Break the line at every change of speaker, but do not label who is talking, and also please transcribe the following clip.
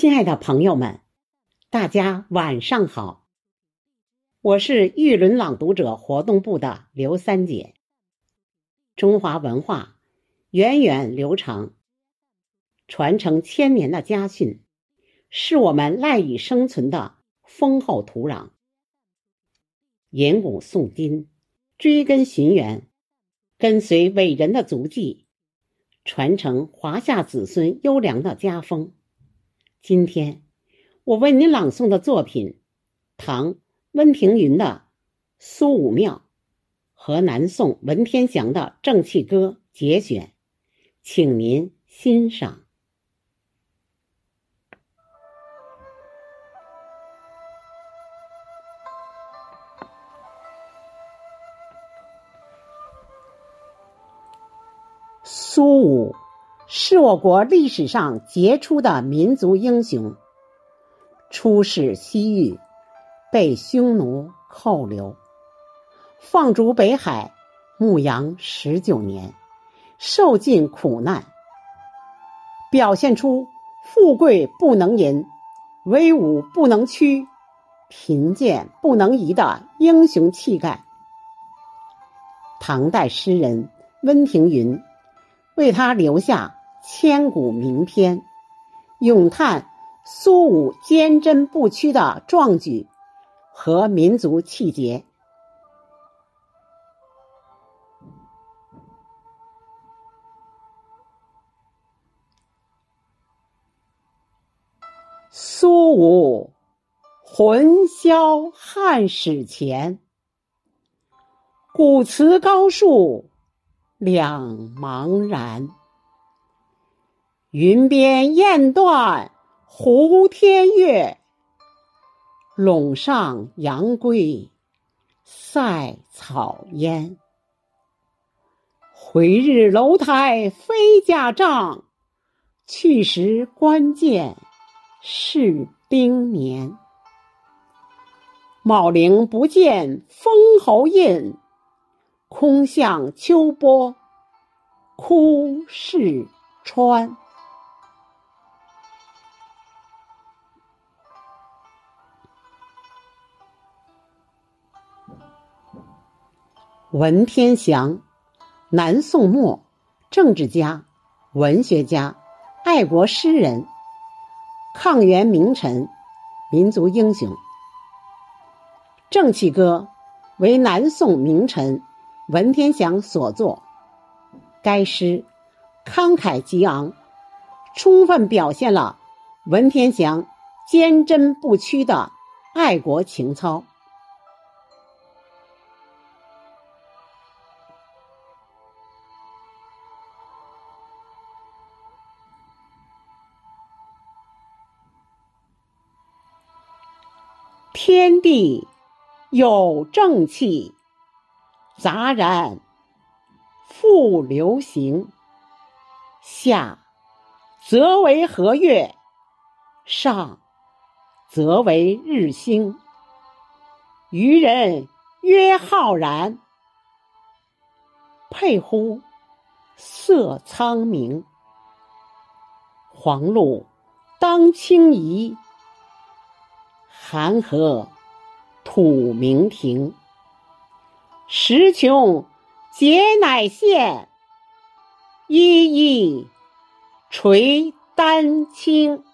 亲爱的朋友们，大家晚上好！我是玉轮朗读者活动部的刘三姐。中华文化源远流长，传承千年的家训，是我们赖以生存的丰厚土壤。引古诵今，追根寻源，跟随伟人的足迹，传承华夏子孙优良的家风。今天，我为您朗诵的作品，唐温庭筠的《苏武庙》和南宋文天祥的《正气歌》节选，请您欣赏。苏武。是我国历史上杰出的民族英雄。出使西域，被匈奴扣留，放逐北海，牧羊十九年，受尽苦难，表现出富贵不能淫，威武不能屈，贫贱不能移的英雄气概。唐代诗人温庭筠为他留下。千古名篇，咏叹苏武坚贞不屈的壮举和民族气节。苏武魂销汉史前，古祠高树两茫然。云边雁断胡天月，陇上阳归塞草烟。回日楼台飞甲仗，去时关键是兵年。茂陵不见封侯印，空向秋波哭逝川。文天祥，南宋末政治家、文学家、爱国诗人、抗元名臣、民族英雄。《正气歌》为南宋名臣文天祥所作，该诗慷慨激昂，充分表现了文天祥坚贞不屈的爱国情操。天地有正气，杂然复流行。下则为和月，上则为日星。愚人曰浩然，佩乎色苍明。黄露当清夷。寒河吐明庭，时穷节乃现，一一垂丹青。